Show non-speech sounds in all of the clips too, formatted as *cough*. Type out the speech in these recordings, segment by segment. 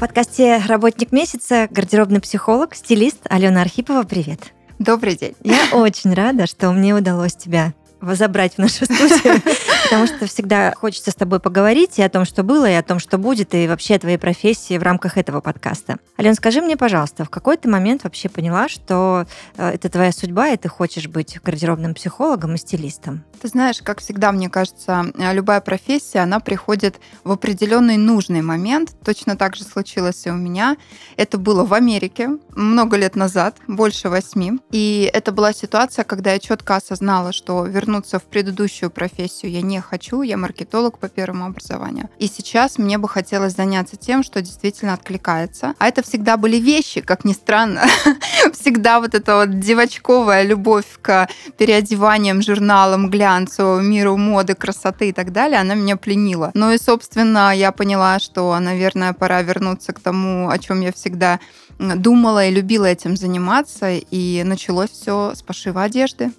Подкасте «Работник месяца» гардеробный психолог, стилист Алена Архипова. Привет. Добрый день. Я очень рада, что мне удалось тебя забрать в нашу студию, *laughs* потому что всегда хочется с тобой поговорить и о том, что было, и о том, что будет, и вообще о твоей профессии в рамках этого подкаста. Ален, скажи мне, пожалуйста, в какой ты момент вообще поняла, что э, это твоя судьба, и ты хочешь быть гардеробным психологом и стилистом? Ты знаешь, как всегда, мне кажется, э, любая профессия, она приходит в определенный нужный момент. Точно так же случилось и у меня. Это было в Америке много лет назад, больше восьми. И это была ситуация, когда я четко осознала, что вернуться в предыдущую профессию я не хочу. Я маркетолог по первому образованию. И сейчас мне бы хотелось заняться тем, что действительно откликается. А это всегда были вещи, как ни странно. *laughs* Всегда вот эта вот девочковая любовь к переодеваниям, журналам, глянцу, миру моды, красоты и так далее, она меня пленила. Ну и, собственно, я поняла, что, наверное, пора вернуться к тому, о чем я всегда думала и любила этим заниматься, и началось все с пошива одежды.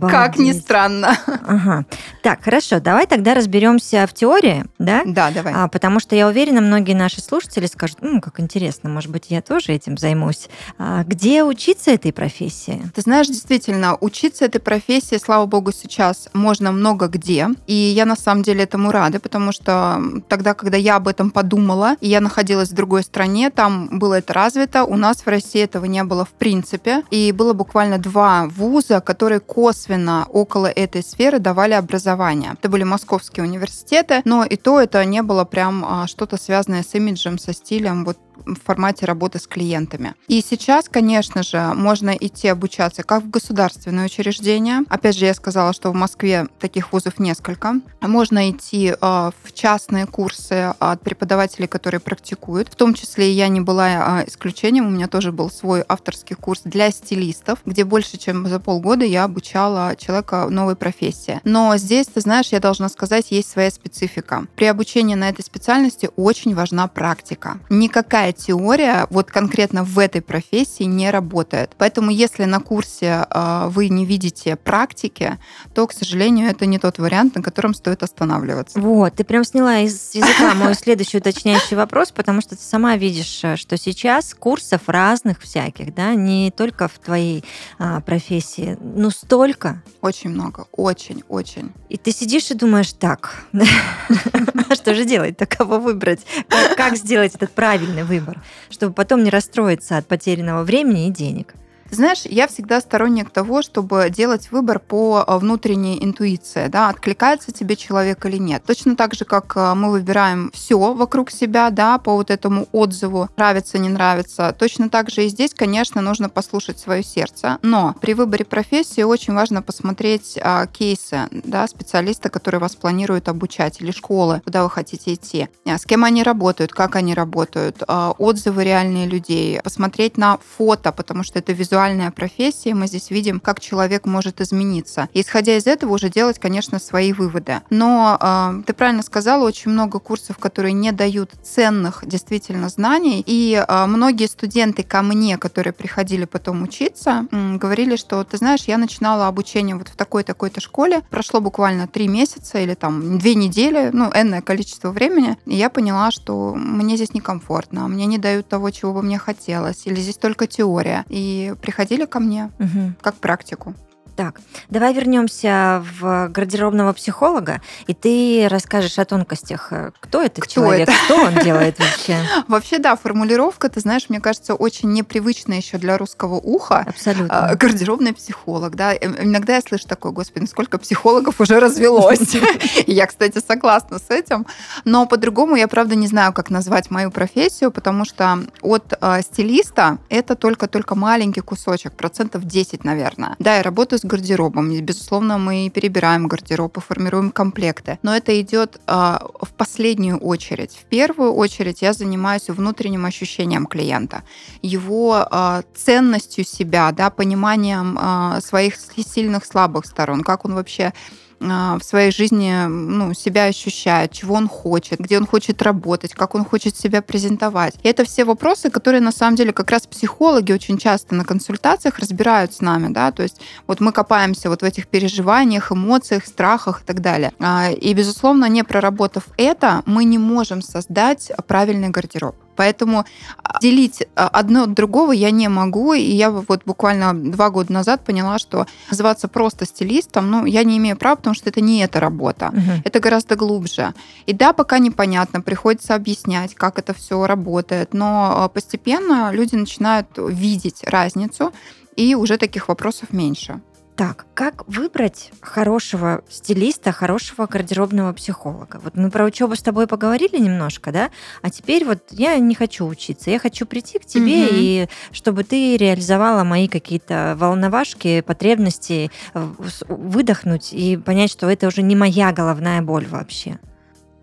Как ни странно. Ага. Так, хорошо, давай тогда разберемся в теории, да? Да, давай. А, потому что я уверена, многие наши слушатели скажут, ну, как интересно, может быть, я тоже этим займусь. А где учиться этой профессии? Ты знаешь, действительно, учиться этой профессии, слава богу, сейчас можно много где. И я на самом деле этому рада, потому что тогда, когда я об этом подумала, и я находилась в другой стране, там было это развито. У нас в России этого не было в принципе. И было буквально два вуза, которые косвенно около этой сферы давали образование. Это были московские университеты, но и то это не было прям а, что-то связанное с имиджем, со стилем. Вот в формате работы с клиентами. И сейчас, конечно же, можно идти обучаться как в государственные учреждения. Опять же, я сказала, что в Москве таких вузов несколько. Можно идти э, в частные курсы от преподавателей, которые практикуют. В том числе я не была э, исключением. У меня тоже был свой авторский курс для стилистов, где больше, чем за полгода я обучала человека новой профессии. Но здесь, ты знаешь, я должна сказать, есть своя специфика. При обучении на этой специальности очень важна практика. Никакая никакая теория вот конкретно в этой профессии не работает. Поэтому если на курсе э, вы не видите практики, то, к сожалению, это не тот вариант, на котором стоит останавливаться. Вот, ты прям сняла из языка мой следующий уточняющий вопрос, потому что ты сама видишь, э, что сейчас курсов разных всяких, да, не только в твоей а, профессии, ну столько. Очень много, очень, очень. И ты сидишь и думаешь, так, *laughs* что же делать-то, кого выбрать, как сделать этот правильный выбор? Выбор, чтобы потом не расстроиться от потерянного времени и денег. Знаешь, я всегда сторонник того, чтобы делать выбор по э, внутренней интуиции, да, откликается тебе человек или нет. Точно так же, как э, мы выбираем все вокруг себя, да, по вот этому отзыву, нравится, не нравится. Точно так же и здесь, конечно, нужно послушать свое сердце. Но при выборе профессии очень важно посмотреть а, кейсы, да, специалиста, который вас планирует обучать, или школы, куда вы хотите идти. А, с кем они работают, как они работают, а, отзывы реальные людей, посмотреть на фото, потому что это визуально индивидуальная профессия, мы здесь видим, как человек может измениться. Исходя из этого, уже делать, конечно, свои выводы. Но э, ты правильно сказала, очень много курсов, которые не дают ценных действительно знаний. И э, многие студенты ко мне, которые приходили потом учиться, э, говорили, что, ты знаешь, я начинала обучение вот в такой-такой-то школе, прошло буквально три месяца или там две недели, ну, энное количество времени, и я поняла, что мне здесь некомфортно, мне не дают того, чего бы мне хотелось, или здесь только теория. И приходили ко мне угу. как практику. Так, давай вернемся в гардеробного психолога, и ты расскажешь о тонкостях. Кто этот Кто человек? Это? Что он делает вообще? *laughs* Вообще, да, формулировка, ты знаешь, мне кажется, очень непривычная еще для русского уха. Абсолютно. А, гардеробный психолог, да. Иногда я слышу такое, господи, сколько психологов уже развелось. *laughs* Я, кстати, согласна с этим. Но по-другому я, правда, не знаю, как назвать мою профессию, потому что от а, стилиста это только-только маленький кусочек, процентов 10, наверное. Да, я работаю с гардеробом. Безусловно, мы перебираем гардероб и формируем комплекты. Но это идет а, в последнюю очередь. В первую очередь я занимаюсь внутренним ощущением клиента, его а, ценностью себя, да, пониманием а, своих сильных, слабых сторон, как он вообще в своей жизни ну, себя ощущает, чего он хочет, где он хочет работать, как он хочет себя презентовать. И это все вопросы, которые на самом деле как раз психологи очень часто на консультациях разбирают с нами, да, то есть вот мы копаемся вот в этих переживаниях, эмоциях, страхах и так далее. А, и, безусловно, не проработав это, мы не можем создать правильный гардероб. Поэтому а, делить а, одно от другого я не могу. И я вот буквально два года назад поняла, что называться просто стилистом, ну, я не имею права, потому что это не эта работа. Угу. Это гораздо глубже. И да, пока непонятно, приходится объяснять, как это все работает. Но а, постепенно люди начинают видеть разницу, и уже таких вопросов меньше. Так, как выбрать хорошего стилиста, хорошего гардеробного психолога? Вот мы про учебу с тобой поговорили немножко, да? А теперь вот я не хочу учиться, я хочу прийти к тебе угу. и чтобы ты реализовала мои какие-то волновашки, потребности, выдохнуть и понять, что это уже не моя головная боль вообще.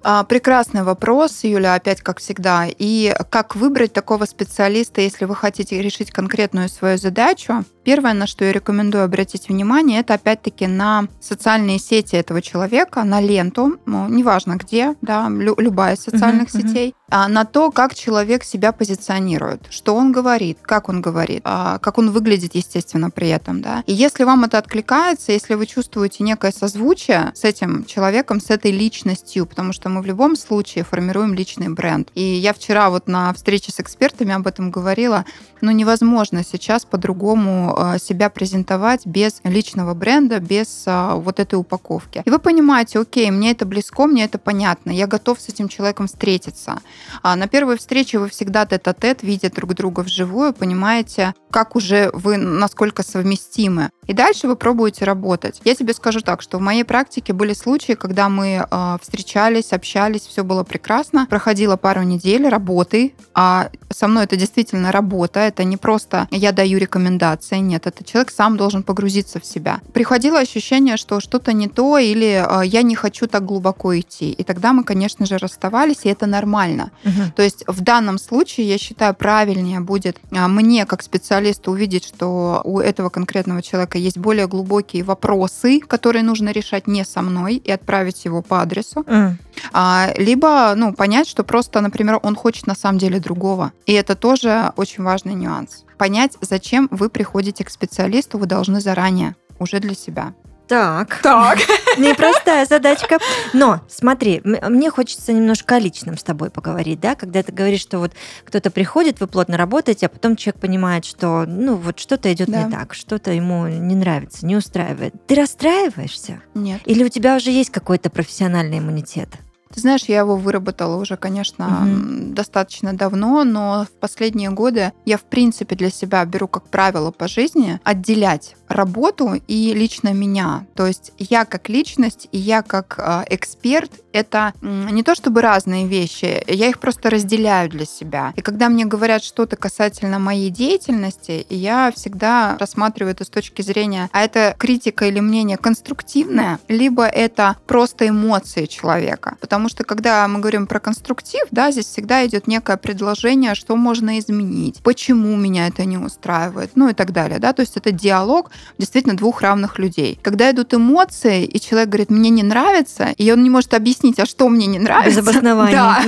А, прекрасный вопрос, Юля, опять как всегда. И как выбрать такого специалиста, если вы хотите решить конкретную свою задачу? Первое, на что я рекомендую обратить внимание, это опять-таки на социальные сети этого человека, на ленту, ну, неважно где, да, лю- любая из социальных uh-huh, сетей, uh-huh. А, на то, как человек себя позиционирует, что он говорит, как он говорит, а, как он выглядит, естественно, при этом, да. И если вам это откликается, если вы чувствуете некое созвучие с этим человеком, с этой личностью, потому что мы в любом случае формируем личный бренд. И я вчера вот на встрече с экспертами об этом говорила, но невозможно сейчас по-другому Э, себя презентовать без личного бренда, без э, вот этой упаковки. И вы понимаете, окей, мне это близко, мне это понятно, я готов с этим человеком встретиться. А на первой встрече вы всегда тет-а-тет, видя друг друга вживую, понимаете, как уже вы, насколько совместимы. И дальше вы пробуете работать. Я тебе скажу так, что в моей практике были случаи, когда мы э, встречались, общались, все было прекрасно. Проходила пару недель работы, а со мной это действительно работа, это не просто я даю рекомендации, нет, этот человек сам должен погрузиться в себя. Приходило ощущение, что что-то не то или э, я не хочу так глубоко идти. И тогда мы, конечно же, расставались, и это нормально. Угу. То есть в данном случае, я считаю, правильнее будет э, мне, как специалисту, увидеть, что у этого конкретного человека есть более глубокие вопросы, которые нужно решать не со мной, и отправить его по адресу. Mm. А, либо ну, понять, что просто, например, он хочет на самом деле другого. И это тоже очень важный нюанс понять, зачем вы приходите к специалисту, вы должны заранее, уже для себя. Так. Так. *laughs* Непростая задачка. Но смотри, мне хочется немножко о личном с тобой поговорить, да, когда ты говоришь, что вот кто-то приходит, вы плотно работаете, а потом человек понимает, что ну вот что-то идет да. не так, что-то ему не нравится, не устраивает. Ты расстраиваешься? Нет. Или у тебя уже есть какой-то профессиональный иммунитет? Ты знаешь, я его выработала уже, конечно, угу. достаточно давно, но в последние годы я, в принципе, для себя беру как правило по жизни отделять работу и лично меня. То есть я как личность и я как э, эксперт это не то чтобы разные вещи, я их просто разделяю для себя. И когда мне говорят что-то касательно моей деятельности, я всегда рассматриваю это с точки зрения, а это критика или мнение конструктивное, либо это просто эмоции человека. Потому что когда мы говорим про конструктив, да, здесь всегда идет некое предложение, что можно изменить, почему меня это не устраивает, ну и так далее. Да? То есть это диалог действительно двух равных людей. Когда идут эмоции, и человек говорит, мне не нравится, и он не может объяснить, а что мне не нравится. Без обоснования. Да.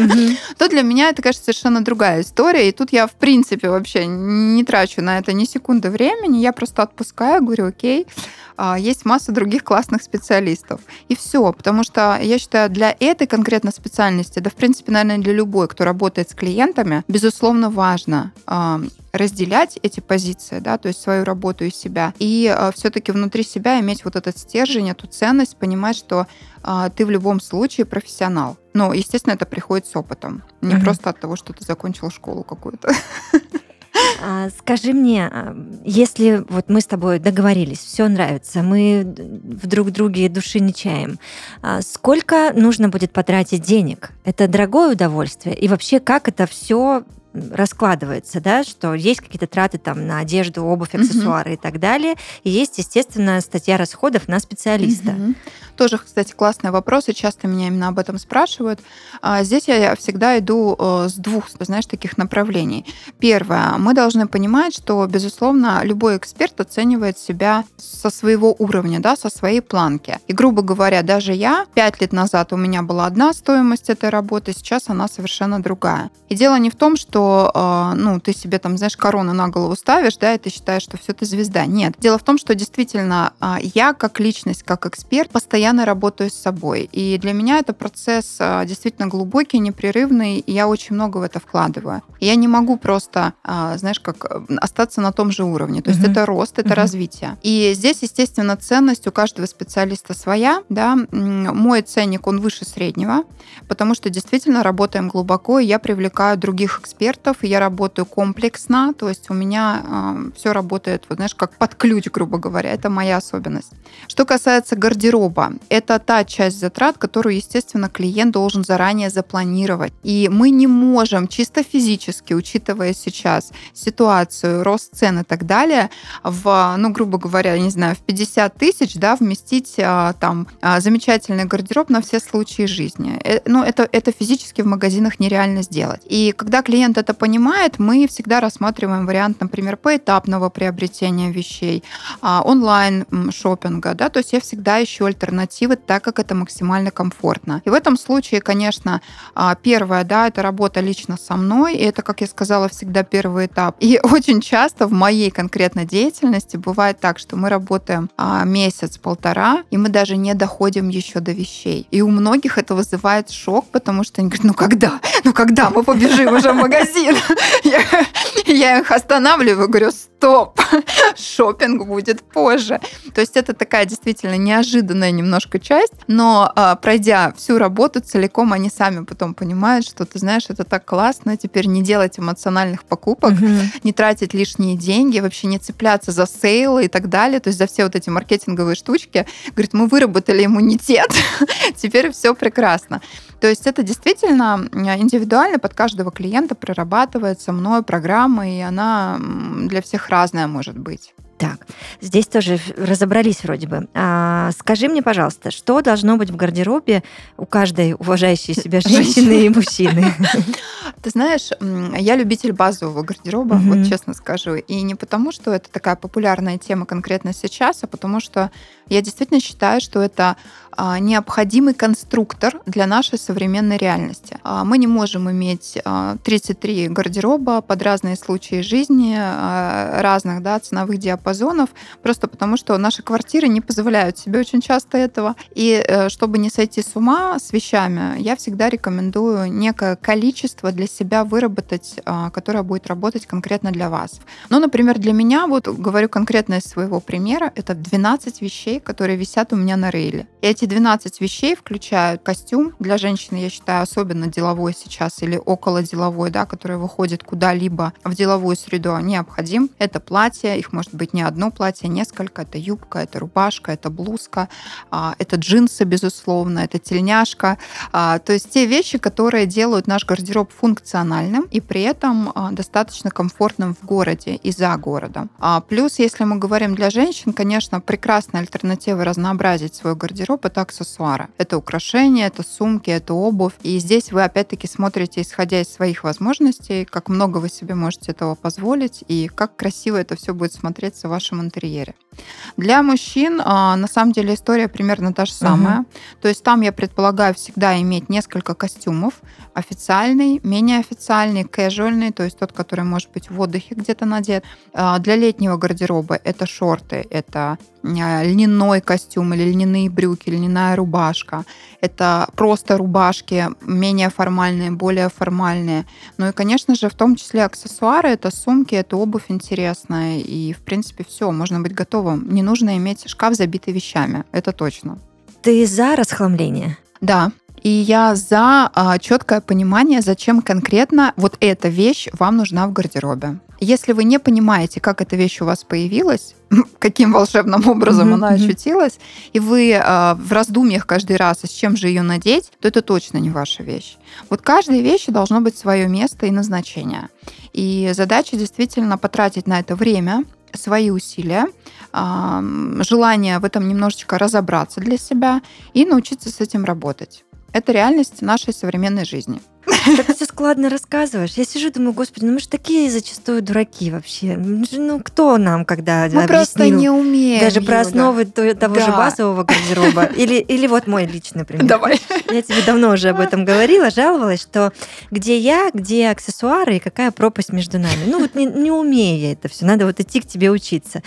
То для меня это, кажется, совершенно другая история. И тут я, в принципе, вообще не трачу на это ни секунды времени. Я просто отпускаю, говорю, окей, а, есть масса других классных специалистов. И все, потому что я считаю, для этой конкретно специальности, да, в принципе, наверное, для любой, кто работает с клиентами, безусловно, важно разделять эти позиции, да, то есть свою работу и себя, и э, все-таки внутри себя иметь вот этот стержень, эту ценность, понимать, что э, ты в любом случае профессионал. Но, естественно, это приходит с опытом, не угу. просто от того, что ты закончил школу какую-то. А, скажи мне, а, если вот мы с тобой договорились, все нравится, мы в друг друге души не чаем, а сколько нужно будет потратить денег? Это дорогое удовольствие? И вообще, как это все раскладывается, да, что есть какие-то траты там на одежду, обувь, аксессуары угу. и так далее, и есть, естественно, статья расходов на специалиста. Угу. Тоже, кстати, классный вопрос, и часто меня именно об этом спрашивают. А, здесь я всегда иду э, с двух, знаешь, таких направлений. Первое, мы должны понимать, что, безусловно, любой эксперт оценивает себя со своего уровня, да, со своей планки. И, грубо говоря, даже я пять лет назад у меня была одна стоимость этой работы, сейчас она совершенно другая. И дело не в том, что, э, ну, ты себе там, знаешь, корону на голову ставишь, да, и ты считаешь, что все ты звезда. Нет. Дело в том, что действительно а, я как личность, как эксперт постоянно работаю с собой. И для меня это процесс а, действительно глубокий, непрерывный, и я очень много в это вкладываю. И я не могу просто, а, знаешь, как остаться на том же уровне. То есть uh-huh. это рост, это uh-huh. развитие. И здесь, естественно, ценность у каждого специалиста своя. Да? Мой ценник, он выше среднего, потому что действительно работаем глубоко, и я привлекаю других экспертов, и я работаю комплексно, то есть у меня э, все работает, вот, знаешь, как под ключ, грубо говоря. Это моя особенность. Что касается гардероба, это та часть затрат, которую, естественно, клиент должен заранее запланировать. И мы не можем чисто физически, учитывая сейчас ситуацию, рост цен и так далее, в, ну, грубо говоря, не знаю, в 50 тысяч, да, вместить а, там а, замечательный гардероб на все случаи жизни. Э, ну, это, это физически в магазинах нереально сделать. И когда клиент это понимает, мы всегда рассматриваем вариант, например, поэтапного приобретения вещей, а, онлайн шопинга, да, то есть я всегда ищу альтернативы, так как это максимально комфортно. И в этом случае, конечно, а, первое, да, это работа лично со мной, и это, как я сказала, всегда первый этап. И *laughs* очень часто в моей конкретной деятельности бывает так, что мы работаем а, месяц-полтора, и мы даже не доходим еще до вещей. И у многих это вызывает шок, потому что они говорят, ну когда? Ну когда мы побежим уже в магазин? *laughs* Я их останавливаю, говорю, стоп, *laughs* шопинг будет позже. То есть это такая действительно неожиданная немножко часть, но а, пройдя всю работу целиком, они сами потом понимают, что ты знаешь, это так классно, теперь не делать эмоциональных покупок, угу. не тратить лишние деньги, вообще не цепляться за сейлы и так далее, то есть за все вот эти маркетинговые штучки. Говорит, мы выработали иммунитет, *laughs* теперь все прекрасно. То есть это действительно индивидуально под каждого клиента прорабатывается мной программа, и она для всех разная может быть. Так, здесь тоже разобрались вроде бы. А, скажи мне, пожалуйста, что должно быть в гардеробе у каждой уважающей себя женщины и мужчины? *laughs* Ты знаешь, я любитель базового гардероба, вот честно скажу. И не потому, что это такая популярная тема конкретно сейчас, а потому что я действительно считаю, что это а, необходимый конструктор для нашей современной реальности. А, мы не можем иметь 33 а, гардероба под разные случаи жизни, разных да, ценовых диапазонов, просто потому что наши квартиры не позволяют себе очень часто этого. И э, чтобы не сойти с ума с вещами, я всегда рекомендую некое количество для себя выработать, которое будет работать конкретно для вас. Ну, например, для меня, вот говорю конкретно из своего примера, это 12 вещей, которые висят у меня на рейле. Эти эти 12 вещей включают костюм. Для женщины, я считаю, особенно деловой сейчас или около деловой, да, который выходит куда-либо в деловую среду, необходим. Это платье, их может быть не одно платье, несколько. Это юбка, это рубашка, это блузка, а, это джинсы, безусловно, это тельняшка. А, то есть те вещи, которые делают наш гардероб функциональным и при этом а, достаточно комфортным в городе и за городом. Плюс, если мы говорим для женщин, конечно, прекрасная альтернатива разнообразить свой гардероб это аксессуары. Это украшения, это сумки, это обувь. И здесь вы опять-таки смотрите, исходя из своих возможностей, как много вы себе можете этого позволить и как красиво это все будет смотреться в вашем интерьере. Для мужчин а, на самом деле история примерно та же самая. Угу. То есть там я предполагаю всегда иметь несколько костюмов. Официальный, менее официальный, casual, то есть тот, который может быть в отдыхе где-то надет. А, для летнего гардероба это шорты, это а, льняной костюм или льняные брюки, льняная рубашка. Это просто рубашки, менее формальные, более формальные. Ну и, конечно же, в том числе аксессуары, это сумки, это обувь интересная. И, в принципе, все, можно быть готовым. Не нужно иметь шкаф, забитый вещами, это точно. Ты за расхламление? Да, И я за а, четкое понимание, зачем конкретно вот эта вещь вам нужна в гардеробе. Если вы не понимаете, как эта вещь у вас появилась, *laughs* каким волшебным образом Мгм, она мгм. ощутилась, и вы э, в раздумьях каждый раз, а с чем же ее надеть, то это точно не ваша вещь. Вот каждой вещи должно быть свое место и назначение. И задача действительно потратить на это время, свои усилия, желание в этом немножечко разобраться для себя и научиться с этим работать. Это реальность нашей современной жизни. Так все складно рассказываешь. Я сижу, думаю, господи, ну мы же такие зачастую дураки вообще. Мы же, Ну кто нам когда Мы просто не умеем. даже про основы то- того же базового гардероба? *laughs* Или, или вот мой личный пример. Давай. Я тебе давно уже об этом говорила, жаловалась, что где я, где аксессуары и какая пропасть между нами. Ну вот не, не умею я это все, надо вот идти к тебе учиться.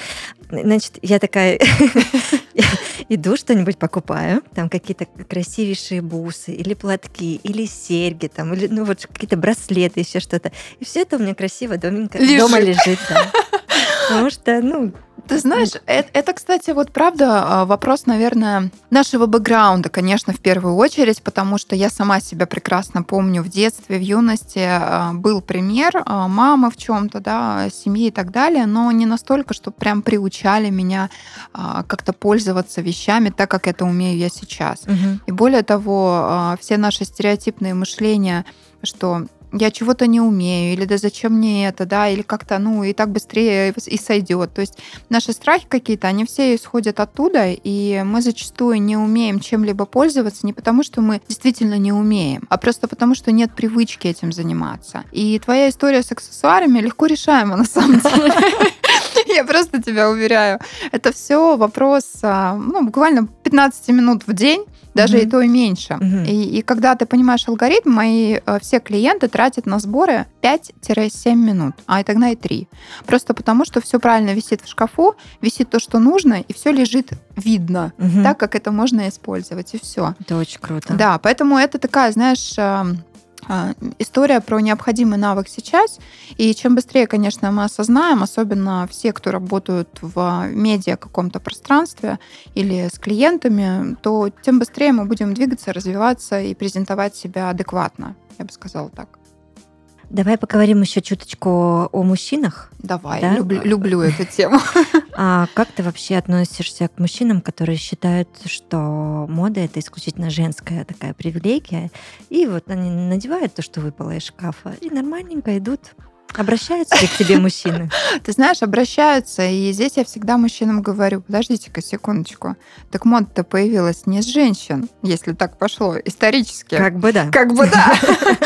Значит, я такая *laughs* иду что-нибудь покупаю, там какие-то красивейшие бусы или платки, или серьги, там, или ну вот какие-то браслеты, еще что-то. И все это у меня красиво доменько Лежит. дома лежит. да. *laughs* Потому что, ну, Ты знаешь, это, это, кстати, вот правда а, вопрос, наверное, нашего бэкграунда, конечно, в первую очередь, потому что я сама себя прекрасно помню в детстве, в юности а, был пример а, мамы в чем-то, да, семьи и так далее, но не настолько, что прям приучали меня как-то пользоваться вещами так, как это умею я сейчас. мгм. И более того, все наши стереотипные мышления, что я чего-то не умею, или да зачем мне это, да, или как-то, ну, и так быстрее и сойдет. То есть наши страхи какие-то, они все исходят оттуда, и мы зачастую не умеем чем-либо пользоваться не потому, что мы действительно не умеем, а просто потому, что нет привычки этим заниматься. И твоя история с аксессуарами легко решаема *laughs* на самом деле. *laughs* Я просто тебя уверяю. Это все вопрос, а, ну, буквально 15 минут в день, даже и то и меньше. И, и когда ты понимаешь алгоритм, мои э, все клиенты тратят на сборы 5-7 минут, а иногда и 3. Просто потому, что все правильно висит в шкафу, висит то, что нужно, и все лежит видно, так, как это можно использовать, и все. Это очень круто. Да, поэтому это такая, знаешь, а, история про необходимый навык сейчас. И чем быстрее, конечно, мы осознаем, особенно все, кто работают в медиа каком-то пространстве или с клиентами, то тем быстрее мы будем двигаться, развиваться и презентовать себя адекватно. Я бы сказала так. Давай поговорим еще чуточку о мужчинах. Давай, Да? люблю, люблю эту тему. *laughs* А как ты вообще относишься к мужчинам, которые считают, что мода это исключительно женская такая привилегия, и вот они надевают то, что выпало из шкафа, и нормальненько идут. Обращаются ли к тебе мужчины? *laughs* Ты знаешь, обращаются, и здесь я всегда мужчинам говорю, подождите-ка секундочку, так мода-то появилась не с женщин, если так пошло, исторически. Как бы да. Как бы да. *laughs*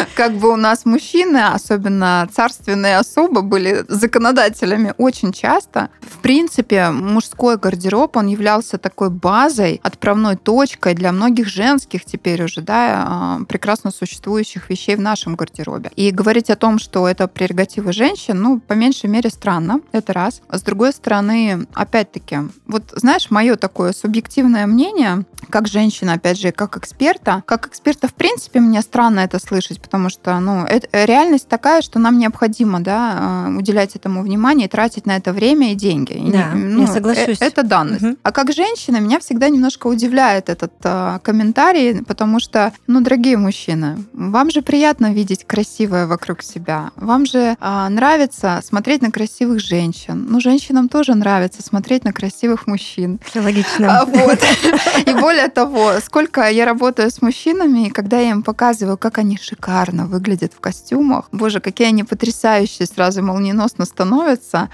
*laughs* Как бы у нас мужчины, особенно царственные особы, были законодателями очень часто. В принципе, мужской гардероб, он являлся такой базой, отправной точкой для многих женских теперь уже, да, а, прекрасно существующих вещей в нашем гардеробе. И говорить о том, что это прерогатива женщин, ну, по меньшей мере, странно. Это раз. С другой стороны, опять-таки, вот знаешь, мое такое субъективное мнение, как женщина, опять же, как эксперта, как эксперта, в принципе, мне странно это слышать, потому что, ну, это, реальность такая, что нам необходимо, да, э, уделять этому внимание и тратить на это время и деньги. И Да, не- я соглашусь. э- Это данность. Мгм. А как женщина, меня всегда немножко удивляет этот э, комментарий, потому что, ну, дорогие мужчины, вам же приятно видеть красивое вокруг себя. Вам же а, нравится смотреть на красивых женщин. Ну, женщинам тоже нравится смотреть на красивых мужчин. Все логично. А, Вот. *laughs* И более того, сколько я работаю с мужчинами, и когда я им показываю, как они шикарно выглядят в костюмах, боже, какие они потрясающие, сразу молниеносно становятся,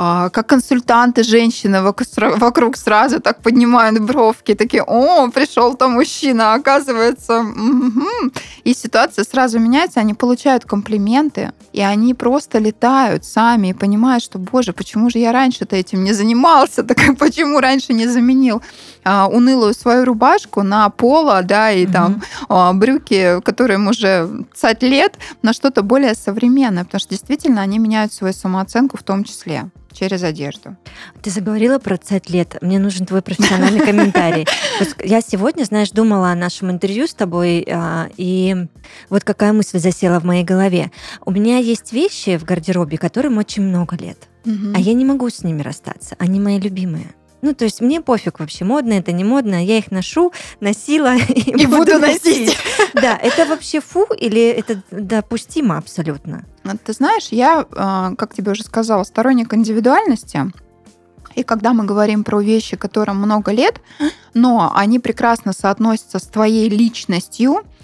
как консультанты женщины вокруг сразу так поднимают бровки, такие, о, пришел там мужчина, оказывается. мгм». И ситуация сразу меняется, они получают комплименты, и они просто летают сами и понимают, что, боже, почему же я раньше-то этим не занимался, *laughs* так почему раньше не заменил а, унылую свою рубашку на поло, да, и там а, брюки, которым уже 20 лет, на что-то более современное, потому что действительно они меняют свою самооценку в том числе через одежду. Ты заговорила про 20 лет. Мне нужен твой профессиональный комментарий. Я сегодня, знаешь, думала о нашем интервью с тобой, а, и вот какая мысль засела в моей голове. У меня есть вещи в гардеробе, которым очень много лет, а я не могу с ними расстаться. Они мои любимые. Ну, то есть мне пофиг вообще, модно это, не модно, я их ношу, носила *laughs* и, И буду носить. *laughs* Да, это вообще фу или это допустимо абсолютно? А Ты знаешь, я, э, как тебе уже сказала, сторонник индивидуальности. И когда мы говорим про вещи, которым много лет, но они прекрасно соотносятся с твоей личностью, а,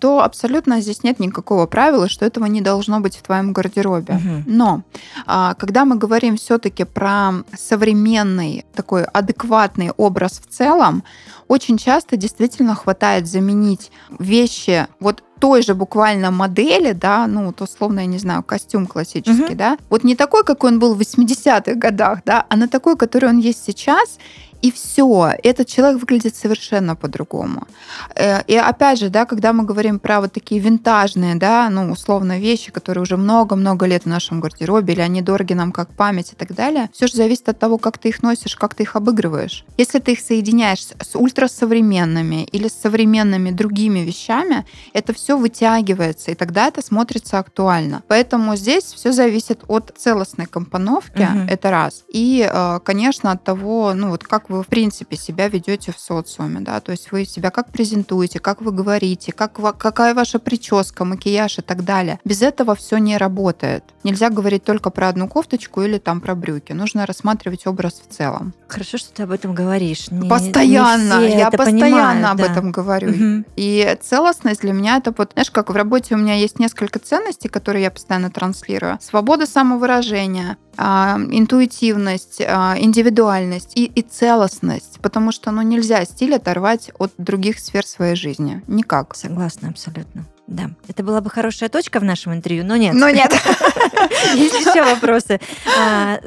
то абсолютно здесь нет никакого правила, что этого не должно быть в твоем гардеробе. Мгм. Но а, когда мы говорим все-таки про современный такой адекватный образ в целом, очень часто действительно хватает заменить вещи вот той же буквально модели, да, ну, вот условно, я не знаю, костюм классический, Мгм. да, вот не такой, какой он был в 80-х годах, да, а на такой, который он есть сейчас, и все, этот человек выглядит совершенно по-другому. Э, И опять же, да, когда мы говорим про вот такие винтажные, да, ну, условно, вещи, которые уже много-много лет в нашем гардеробе, или они дороги нам как память и так далее, все же зависит от того, как ты их носишь, как ты их обыгрываешь. Если ты их соединяешь с ультрасовременными или с современными другими вещами, это все вытягивается, и тогда это смотрится актуально. Поэтому здесь все зависит от целостной компоновки, Мгм. это раз. И, э, конечно, от того, ну вот как вы в принципе себя ведете в социуме, да, то есть вы себя как презентуете, как вы говорите, как, какая ваша прическа, макияж и так далее. Без этого все не работает. Нельзя говорить только про одну кофточку или там про брюки. Нужно рассматривать образ в целом. Хорошо, что ты об этом говоришь. Не- не постоянно, все я постоянно понимают, об да. этом говорю. Мгм. И целостность для меня это вот, знаешь, как в работе у меня есть несколько ценностей, которые я постоянно транслирую. Свобода самовыражения, интуитивность, а, индивидуальность и, и целостность. Потому что ну, нельзя стиль оторвать от других сфер своей жизни. Никак. Согласна абсолютно. Да, это была бы хорошая точка в нашем интервью, но нет. Но нет. *laughs* Есть еще вопросы. А,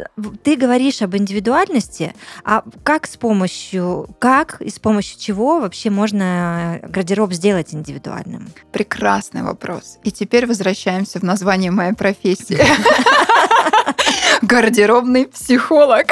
Ты говоришь об индивидуальности, а как с помощью, как и с помощью чего вообще можно гардероб сделать индивидуальным? Прекрасный вопрос. И теперь возвращаемся в название моей профессии. *laughs* Гардеробный психолог.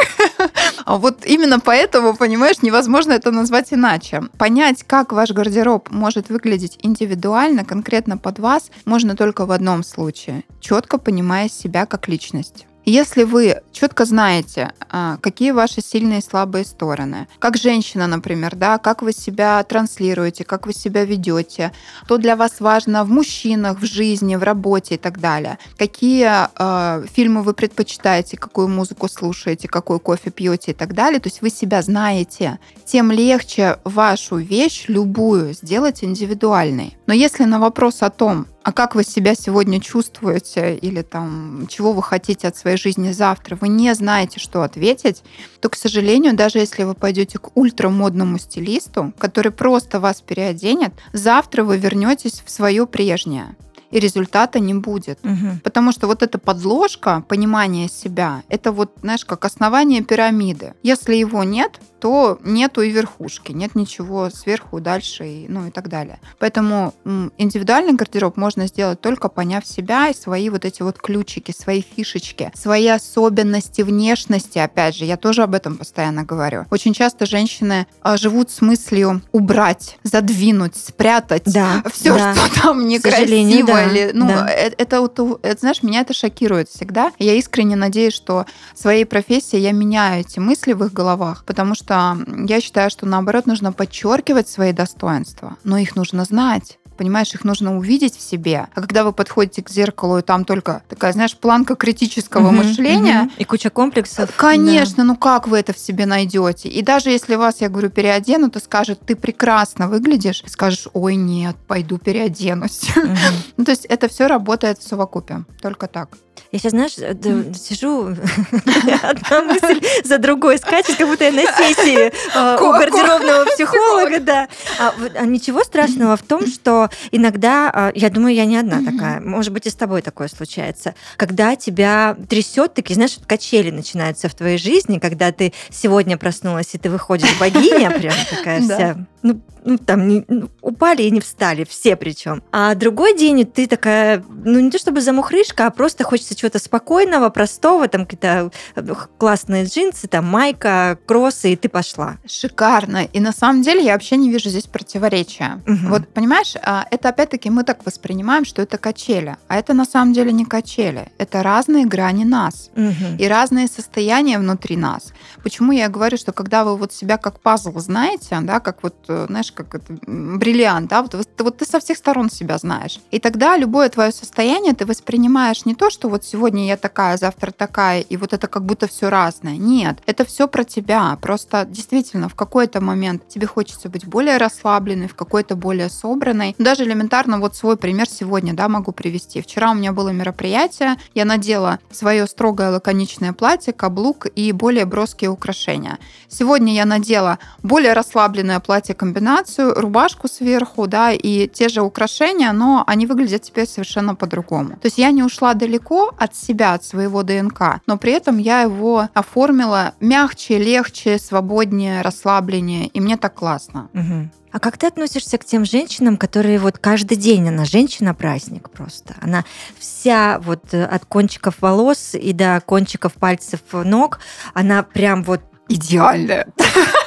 А вот именно поэтому, понимаешь, невозможно это назвать иначе. Понять, как ваш гардероб может выглядеть индивидуально, конкретно под вас, можно только в одном случае. Четко понимая себя как личность. Если вы четко знаете, а, какие ваши сильные и слабые стороны, как женщина, например, да, как вы себя транслируете, как вы себя ведете, что для вас важно в мужчинах, в жизни, в работе и так далее, какие э, фильмы вы предпочитаете, какую музыку слушаете, какой кофе пьете и так далее, то есть вы себя знаете, тем легче вашу вещь, любую, сделать индивидуальной. Но если на вопрос о том, а как вы себя сегодня чувствуете? или там чего вы хотите от своей жизни завтра, вы не знаете, что ответить, то, к сожалению, даже если вы пойдете к ультрамодному стилисту, который просто вас переоденет, завтра вы вернетесь в свое прежнее, и результата не будет. Мгм. Потому что вот эта подложка, понимание себя, это вот, знаешь, как основание пирамиды. Если его нет, то нету и верхушки, нет ничего сверху, дальше, и, ну и так далее. Поэтому индивидуальный гардероб можно сделать только поняв себя и свои вот эти вот ключики, свои фишечки, свои особенности внешности, опять же, я тоже об этом постоянно говорю. Очень часто женщины а, живут с мыслью убрать, задвинуть, спрятать, Да, все, да. что там некрасиво. Да, или, ну, да. э- это, вот, это, знаешь, меня это шокирует всегда. Я искренне надеюсь, что своей профессией я меняю эти мысли в их головах, потому что я считаю, что наоборот нужно подчеркивать свои достоинства, но их нужно знать. Понимаешь, их нужно увидеть в себе. А когда вы подходите к зеркалу, и там только такая, знаешь, планка критического Мгм, мышления, мгм. И куча комплексов. Конечно, ну как вы это в себе найдете? И даже если вас, я говорю, переоденут и скажет, ты прекрасно выглядишь, скажешь, ой, нет, пойду переоденусь. Да. Мгм. *laughs* Ну, то есть это все работает в совокупе. Только так. Я сейчас, знаешь, да, сижу, *laughs* одна мысль за другой скачет, как будто я на сессии э, у гардеробного психолога, *laughs* да. А а ничего страшного в том, что иногда, а, я думаю, я не одна такая, может быть, и с тобой такое случается, когда тебя трясет, такие, знаешь, качели начинаются в твоей жизни, когда ты сегодня проснулась, и ты выходишь богиня, прям такая *laughs* вся ну, ну, там не, ну, упали и не встали, все причем. А другой день ты такая, ну не то чтобы замухрышка, а просто хочется чего-то спокойного, простого, там какие-то э, классные джинсы, там майка, кроссы, и ты пошла. Шикарно. И на самом деле я вообще не вижу здесь противоречия. Мгм. Вот понимаешь, а, это опять-таки мы так воспринимаем, что это качели. А это на самом деле не качели. Это разные грани нас. Мгм. и разные состояния внутри нас. Почему я говорю, что когда вы вот себя как пазл знаете, да, как вот, знаешь, как это, бриллиант, да, вот, вот вот ты со всех сторон себя знаешь. И тогда любое твое состояние ты воспринимаешь не то, что вот сегодня я такая, завтра такая, и вот это как будто все разное. Нет, это все про тебя. Просто действительно в какой-то момент тебе хочется быть более расслабленной, в какой-то более собранной. Даже элементарно вот свой пример сегодня, да, могу привести. Вчера у меня было мероприятие, я надела свое строгое лаконичное платье, каблук и более броские украшения. Сегодня я надела более расслабленное платье-комбинацию, рубашку сверху, да, и те же украшения, но они выглядят теперь совершенно по-другому. То есть я не ушла далеко от себя, от своего ДНК, но при этом я его оформила мягче, легче, свободнее, расслабленнее, и мне так классно. Мгм. А как ты относишься к тем женщинам, которые вот каждый день, она женщина-праздник просто. Она вся вот э, от кончиков волос и до кончиков пальцев ног, она прям вот Идеально. *laughs*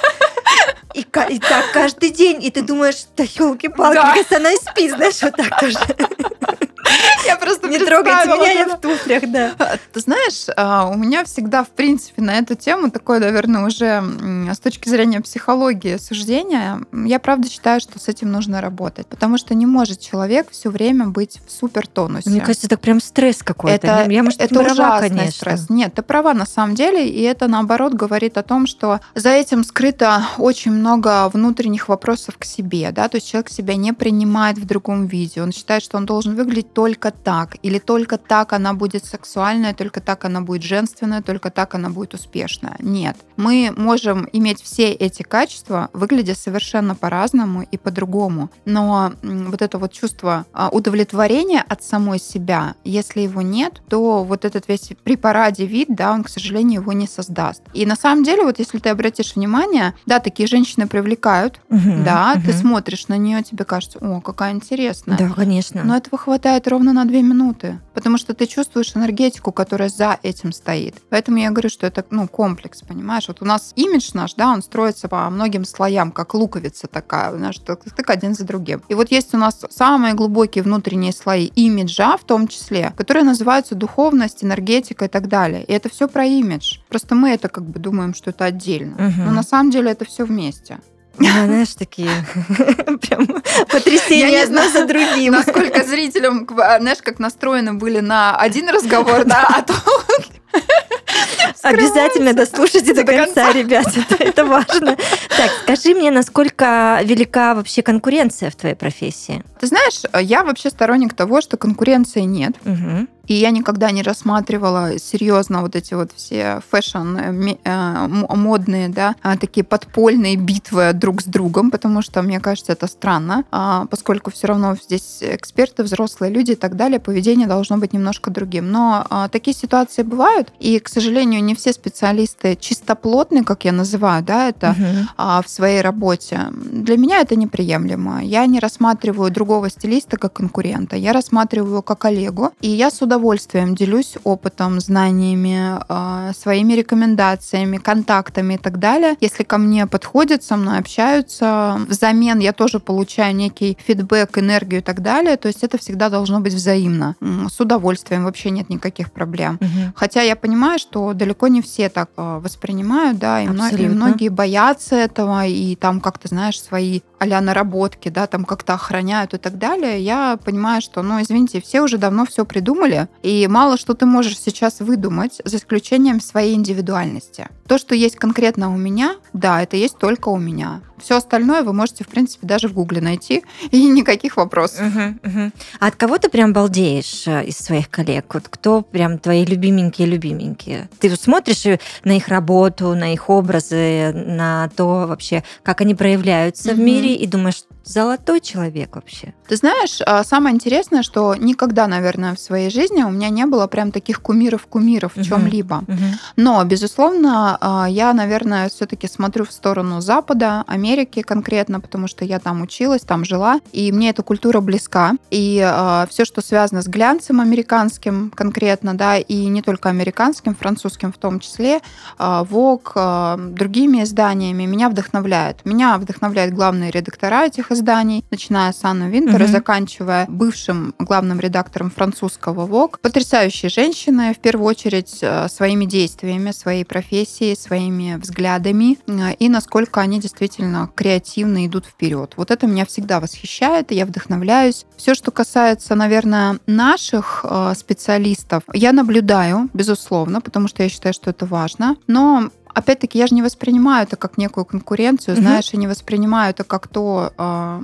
и, и так каждый день, и ты думаешь, да елки-палки, Да. она и спит, знаешь, вот так тоже. Я просто Не трогайте меня, я в туфлях, да. Ты знаешь, а, у меня всегда, в принципе, на эту тему такое, наверное, уже с точки зрения психологии суждения, я правда считаю, что с этим нужно работать, потому что не может человек все время быть в супер тонусе. Мне кажется, это прям стресс какой-то. Это, я, может, это права, ужасный конечно. стресс. Нет, ты права на самом деле, и это наоборот говорит о том, что за этим скрыто очень много внутренних вопросов к себе, да, то есть человек себя не принимает в другом виде, он считает, что он должен выглядеть только так, или только так она будет сексуальная, только так она будет женственная, только так она будет успешная. Нет, мы можем иметь все эти качества, выглядя совершенно по-разному и по-другому, но вот это вот чувство а, удовлетворения от самой себя, если его нет, то вот этот весь при параде вид, да, он, к сожалению, его не создаст. И на самом деле, вот если ты обратишь внимание, да, такие женщины привлекают, Мгм, да, ты мгм. смотришь на нее, тебе кажется, о, какая интересная. Да, конечно. Но этого хватает ровно на две минуты, потому что ты чувствуешь энергетику, которая за этим стоит. Поэтому я говорю, что это ну, комплекс, понимаешь? Вот у нас имидж наш, да, он строится по многим слоям, как луковица такая, знаешь, так, так один за другим. И вот есть у нас самые глубокие внутренние слои имиджа, в том числе, которые называются духовность, энергетика и так далее. И это все про имидж. Просто мы это как бы думаем, что это отдельно. Мгм. Но на самом деле это все вместе. Ну, знаешь, такие *laughs* прям потрясения Я не одно знаю, за другим. Насколько зрителям, к- знаешь, как настроены были на один разговор, да, а то *laughs* Обязательно дослушайте до До конца, ребят, *laughs* это, это важно. Так, скажи мне, насколько велика вообще конкуренция в твоей профессии? Ты знаешь, я вообще сторонник того, что конкуренции нет. И я никогда не рассматривала серьезно вот эти вот все fashion э, модные, да, а, такие подпольные битвы друг с другом, потому что мне кажется это странно, а, поскольку все равно здесь эксперты, взрослые люди и так далее, поведение должно быть немножко другим. Но а, такие ситуации бывают, и, к сожалению, не все специалисты чистоплотные, как я называю, да, это а, в своей работе. Для меня это неприемлемо. Я не рассматриваю другого стилиста как конкурента. Я рассматриваю его как коллегу. И я с удовольствием делюсь опытом, знаниями, а, своими рекомендациями, контактами и так далее. Если ко мне подходят, со мной общаются, взамен я тоже получаю некий фидбэк, энергию и так далее. То есть это всегда должно быть взаимно. С удовольствием вообще нет никаких проблем. Мгм. Хотя я понимаю, что далеко не все так э, воспринимают, да, и, мно- и многие боятся этого, и там как-то, знаешь, свои а наработки, да, там как-то охраняют и так далее. Я понимаю, что, ну, извините, все уже давно все придумали, и мало что ты можешь сейчас выдумать, за исключением своей индивидуальности. То, что есть конкретно у меня, да, это есть только у меня. Все остальное вы можете, в принципе, даже в Гугле найти, *laughs* и никаких вопросов. Мгм, мгм. А от кого ты прям балдеешь э, из своих коллег? Вот кто прям твои любименькие-любименькие? Ты смотришь на их работу, на их образы, на то вообще, как они проявляются в Мгм. мире, и думаешь, золотой человек вообще. Ты знаешь, а, самое интересное, что никогда, наверное, в своей жизни у меня не было прям таких кумиров-кумиров в Мгм. чем-либо. Мгм. Но, безусловно, а, я, наверное, все-таки смотрю в сторону Запада, Америки конкретно, потому что я там училась, там жила, и мне эта культура близка. И а, все, что связано с глянцем американским конкретно, да, и не только американским, французским в том числе, Vogue, другими изданиями, меня вдохновляет. Меня вдохновляют главные редактора этих изданий, начиная с Анны Винтера, угу. заканчивая бывшим главным редактором французского Vogue. Потрясающие женщины, в первую очередь, э, своими действиями, своей профессией, своими взглядами, э, и насколько они действительно креативно идут вперед. Вот это меня всегда восхищает, и я вдохновляюсь. Все, что касается, наверное, наших э, специалистов, я наблюдаю, безусловно, потому что я считаю, что это важно. Но опять-таки, я же не воспринимаю это как некую конкуренцию, угу. знаешь, и не воспринимаю это как то, а,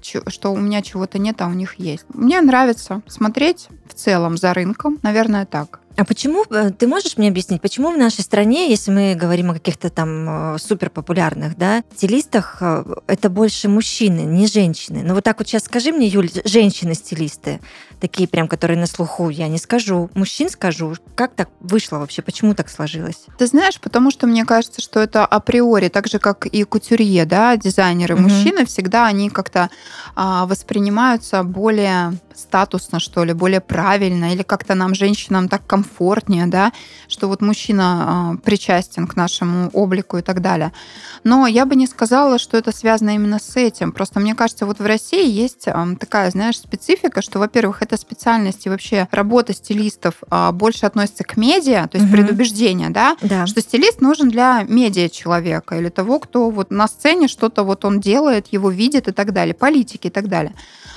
что у меня чего-то нет, а у них есть. Мне нравится смотреть в целом за рынком, наверное, так. А почему, э, ты можешь мне объяснить, почему в нашей стране, если мы говорим о каких-то там э, супер популярных, да, стилистах, э, это больше мужчины, не женщины? Ну вот так вот сейчас скажи мне, Юль, женщины-стилисты, такие прям, которые на слуху, я не скажу. Мужчин скажу. Как так вышло вообще? Почему так сложилось? Ты знаешь, потому что мне кажется, что это априори, так же, как и кутюрье, да, дизайнеры, угу. мужчины, всегда они как-то а, воспринимаются более статусно, что ли, более правильно, или как-то нам, женщинам, так комфортнее, да, что вот мужчина э, причастен к нашему облику и так далее. Но я бы не сказала, что это связано именно с этим. Просто мне кажется, вот в России есть такая, знаешь, специфика, что, во-первых, эта специальность и вообще работа стилистов э, больше относится к медиа, то есть угу. предубеждение, да, да, что стилист нужен для медиа человека или того, кто вот на сцене что-то вот он делает, его видит и так далее, политики и так далее.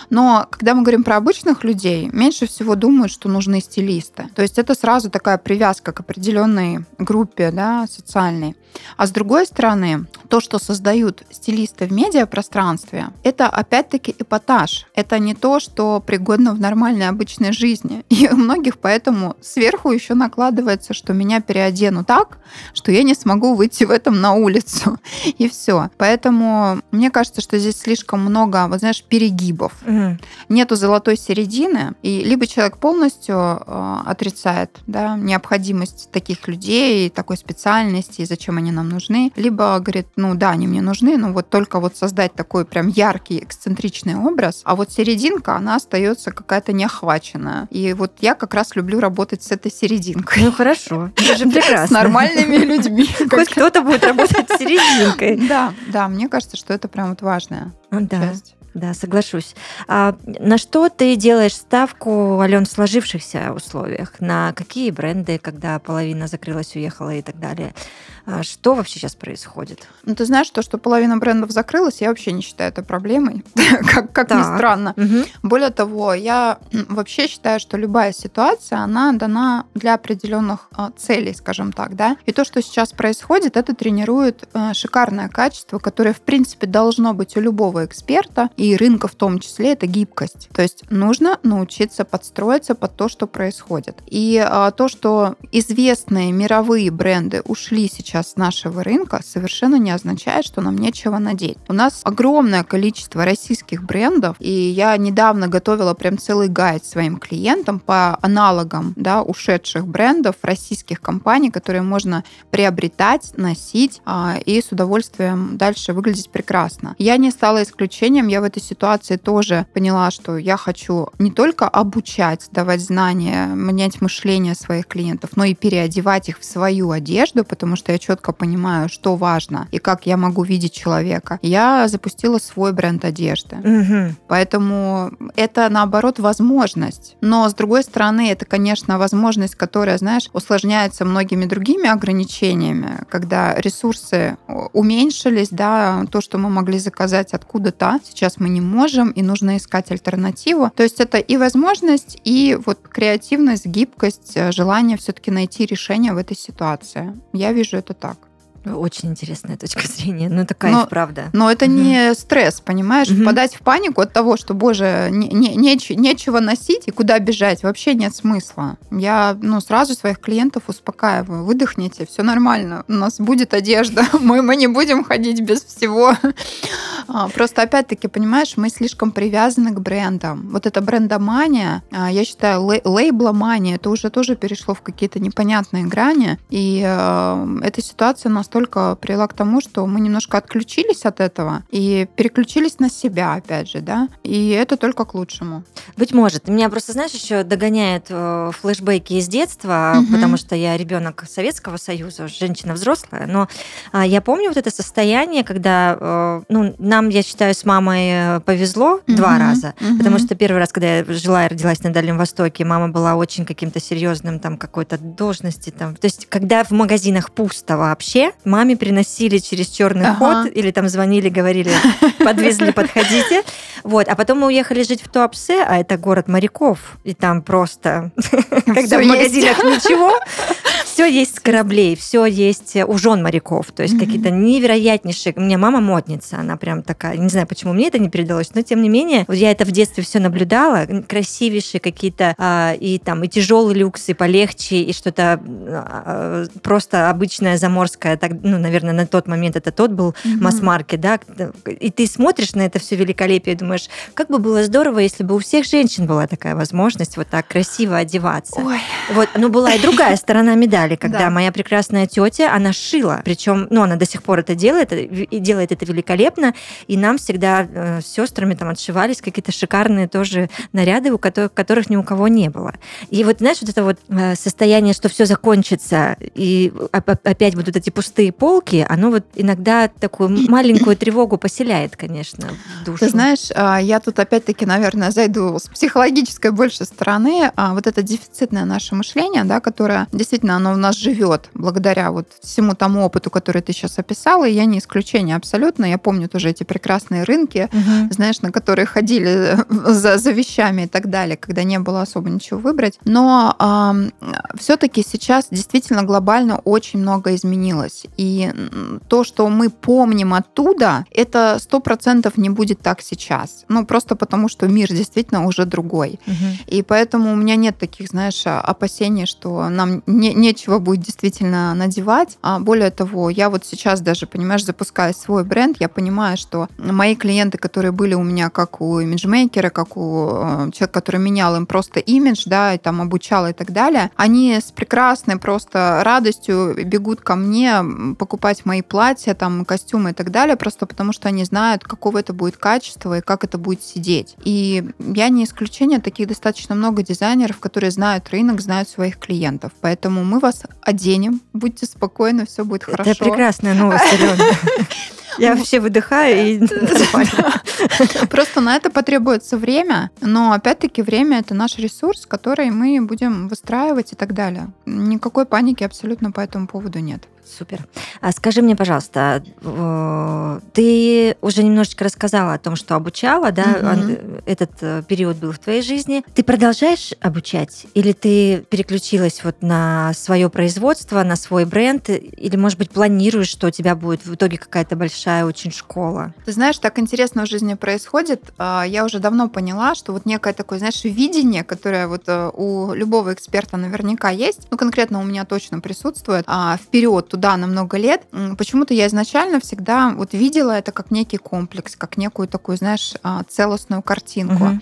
Но когда мы говорим про обычных людей, меньше всего думают, что нужны стилисты. То есть это сразу такая привязка к определенной группе да, социальной. А с другой стороны, то, что создают стилисты в медиапространстве, это опять-таки эпатаж. Это не то, что пригодно в нормальной обычной жизни. И у многих поэтому сверху еще накладывается, что меня переодену так, что я не смогу выйти в этом на улицу. *laughs* И все. Поэтому мне кажется, что здесь слишком много, вот знаешь, перегибов. Угу. Нету золотой середины, и либо человек полностью э, отрицает да, необходимость таких людей, такой специальности, и зачем они нам нужны, либо говорит, ну да, они мне нужны, но вот только вот создать такой прям яркий, эксцентричный образ, а вот серединка, она остается какая-то неохваченная. И вот я как раз люблю работать с этой серединкой. Ну хорошо, *laughs* это же прекрасно. С нормальными *laughs* людьми. Хоть кто-то будет работать с серединкой. *laughs* Да, да, мне кажется, что это прям вот важная часть. Да, соглашусь. А на что ты делаешь ставку, Ален, в сложившихся условиях? На какие бренды, когда половина закрылась, уехала и так далее? А что вообще сейчас происходит? Ну, ты знаешь, то, что половина брендов закрылась, я вообще не считаю это проблемой, *laughs* как, как ни странно. Угу. Более того, я вообще считаю, что любая ситуация, она дана для определенных а, целей, скажем так, да. И то, что сейчас происходит, это тренирует а, шикарное качество, которое, в принципе, должно быть у любого эксперта, и рынка в том числе, это гибкость. То есть нужно научиться подстроиться под то, что происходит. И то, что известные мировые бренды ушли сейчас сейчас нашего рынка, совершенно не означает, что нам нечего надеть. У нас огромное количество российских брендов, и я недавно готовила прям целый гайд своим клиентам по аналогам да, ушедших брендов российских компаний, которые можно приобретать, носить а, и с удовольствием дальше выглядеть прекрасно. Я не стала исключением, я в этой ситуации тоже поняла, что я хочу не только обучать, давать знания, менять мышление своих клиентов, но и переодевать их в свою одежду, потому что я четко понимаю, что важно и как я могу видеть человека, я запустила свой бренд одежды. Угу. Поэтому это, наоборот, возможность. Но, с другой стороны, это, конечно, возможность, которая, знаешь, усложняется многими другими ограничениями, когда ресурсы уменьшились, да, то, что мы могли заказать откуда-то, сейчас мы не можем, и нужно искать альтернативу. То есть это и возможность, и вот креативность, гибкость, желание все-таки найти решение в этой ситуации. Я вижу это так. Очень интересная точка *laughs* зрения. Ну, такая Но- правда. Но это Мгм. не стресс, понимаешь? Мгм. Впадать в панику от того, что, боже, не- не- неч- нечего носить и куда бежать, вообще нет смысла. Я ну, сразу своих клиентов успокаиваю. Выдохните, все нормально. У нас будет одежда. *laughs* Мы, мы не будем ходить без всего. *laughs* А, Просто, опять-таки, понимаешь, мы слишком привязаны к брендам. Вот эта брендомания, а, я считаю, лей- лейбломания, это уже тоже перешло в какие-то непонятные грани. И э, эта ситуация настолько привела к тому, что мы немножко отключились от этого и переключились на себя, опять же, да. И это только к лучшему. Быть может. Меня просто, знаешь, еще догоняют э, флешбеки из детства, Мгм. потому что я ребенок Советского Союза, женщина взрослая. Но а, я помню вот это состояние, когда, э, ну, нам, я считаю, с мамой э, повезло два Мгм. раза. Мгм. Потому что первый раз, когда я жила и родилась на Дальнем Востоке, мама была очень каким-то серьезным там какой-то должности там. То есть, когда в магазинах пусто вообще, маме приносили через черный Ага. ход или там звонили, говорили, подвезли, подходите. Вот, а потом мы уехали жить в Туапсе, а это город моряков, и там просто, *laughs* когда в магазинах ничего, все есть с кораблей, все есть у жен моряков, то есть Мгм. какие-то невероятнейшие. У меня мама модница, она прям такая, не знаю, почему мне это не передалось, но тем не менее, вот я это в детстве все наблюдала, красивейшие какие-то а, и там и тяжелый люкс, и полегче, и что-то а, просто обычное заморское, так, ну, наверное, на тот момент это тот был Мгм. масс-маркет, да, и ты смотришь на это все великолепие и думаешь, как бы было здорово, если бы у всех женщин была такая возможность вот так красиво одеваться. Ой, Вот, ну была и другая сторона медали, когда Да. моя прекрасная тетя, она шила, причем, ну она до сих пор это делает и делает это великолепно, и нам всегда э, с сестрами там отшивались какие-то шикарные тоже наряды, у которых, которых ни у кого не было. И вот знаешь вот это вот э, состояние, что все закончится и оп- опять будут эти пустые полки, оно вот иногда такую маленькую тревогу поселяет, конечно, в душу. Ты знаешь, а, я тут опять-таки, наверное, зайду с психологической больше стороны. А, Вот это дефицитное наше мышление, да, которое действительно оно у нас живет благодаря вот всему тому опыту, который ты сейчас описала. И я не исключение абсолютно. Я помню тоже эти прекрасные рынки, Мгм. знаешь, на которые ходили *laughs* за, за вещами и так далее, когда не было особо ничего выбрать. Но все-таки сейчас действительно глобально очень много изменилось. И то, что мы помним оттуда, это сто процентов не будет так сейчас. Ну, просто потому, что мир действительно уже другой. Мгм. И поэтому у меня нет таких, знаешь, опасений, что нам не, нечего будет действительно надевать. А более того, я вот сейчас даже, понимаешь, запуская свой бренд, я понимаю, что мои клиенты, которые были у меня как у имиджмейкера, как у э, человека, который менял им просто имидж, да, и там обучал и так далее, они с прекрасной просто радостью бегут ко мне покупать мои платья, там, костюмы и так далее, просто потому что они знают, какого это будет качества и как это будет сидеть. И я не исключение, таких достаточно много дизайнеров, которые знают рынок, знают своих клиентов. Поэтому мы вас оденем, будьте спокойны, все будет хорошо. Это прекрасная новость, *laughs* Алена. Я вообще выдыхаю и. *laughs* *laughs* Просто на это потребуется время, но опять-таки время это наш ресурс, который мы будем выстраивать и так далее. Никакой паники абсолютно по этому поводу нет. Супер. А скажи мне, пожалуйста, э, ты уже немножечко рассказала о том, что обучала, да, он- этот э, период был в твоей жизни. Ты продолжаешь обучать? Или ты переключилась вот на свое производство, на свой бренд? Или, может быть, планируешь, что у тебя будет в итоге какая-то большая очень школа? Ты знаешь, так интересно в жизни происходит. А, Я уже давно поняла, что вот некое такое, знаешь, видение, которое вот э, у любого эксперта наверняка есть, ну, конкретно у меня точно присутствует, а, вперед туда на много лет. Почему-то я изначально всегда вот видела это как некий комплекс, как некую такую, знаешь, а, целостную картинку. Мгм.